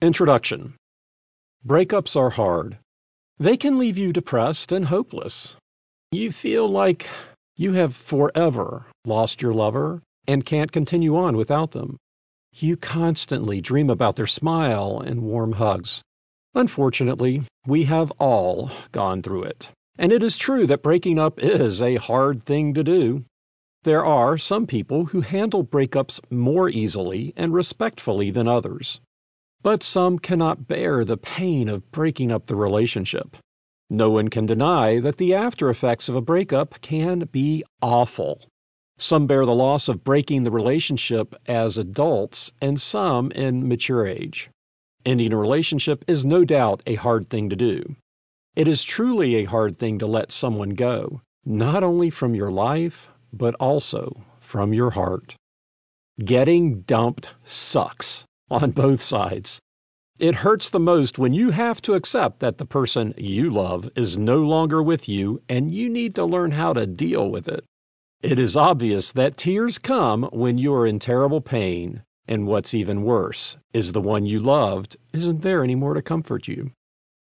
Introduction Breakups are hard. They can leave you depressed and hopeless. You feel like you have forever lost your lover and can't continue on without them. You constantly dream about their smile and warm hugs. Unfortunately, we have all gone through it. And it is true that breaking up is a hard thing to do. There are some people who handle breakups more easily and respectfully than others. But some cannot bear the pain of breaking up the relationship. No one can deny that the after effects of a breakup can be awful. Some bear the loss of breaking the relationship as adults, and some in mature age. Ending a relationship is no doubt a hard thing to do. It is truly a hard thing to let someone go, not only from your life, but also from your heart. Getting dumped sucks on both sides. It hurts the most when you have to accept that the person you love is no longer with you and you need to learn how to deal with it. It is obvious that tears come when you are in terrible pain, and what's even worse is the one you loved isn't there anymore to comfort you.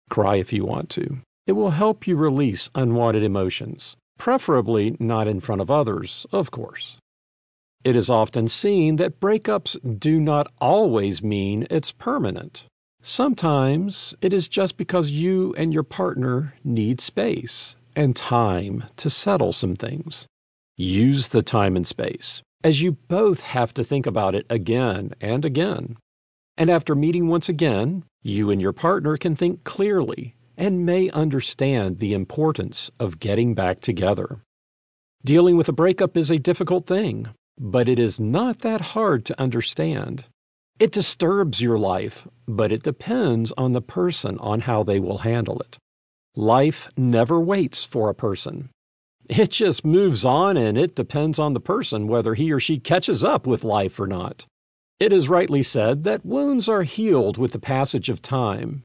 Cry if you want to. It will help you release unwanted emotions, preferably not in front of others, of course. It is often seen that breakups do not always mean it's permanent. Sometimes it is just because you and your partner need space and time to settle some things. Use the time and space, as you both have to think about it again and again. And after meeting once again, you and your partner can think clearly and may understand the importance of getting back together. Dealing with a breakup is a difficult thing, but it is not that hard to understand. It disturbs your life, but it depends on the person on how they will handle it. Life never waits for a person. It just moves on, and it depends on the person whether he or she catches up with life or not. It is rightly said that wounds are healed with the passage of time.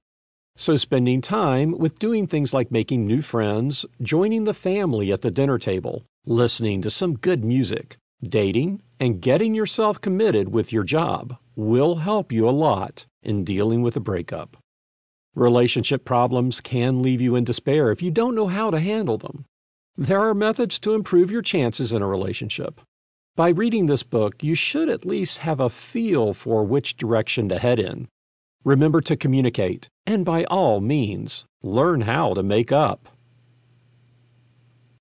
So, spending time with doing things like making new friends, joining the family at the dinner table, listening to some good music, dating, and getting yourself committed with your job will help you a lot in dealing with a breakup. Relationship problems can leave you in despair if you don't know how to handle them. There are methods to improve your chances in a relationship. By reading this book, you should at least have a feel for which direction to head in. Remember to communicate, and by all means, learn how to make up.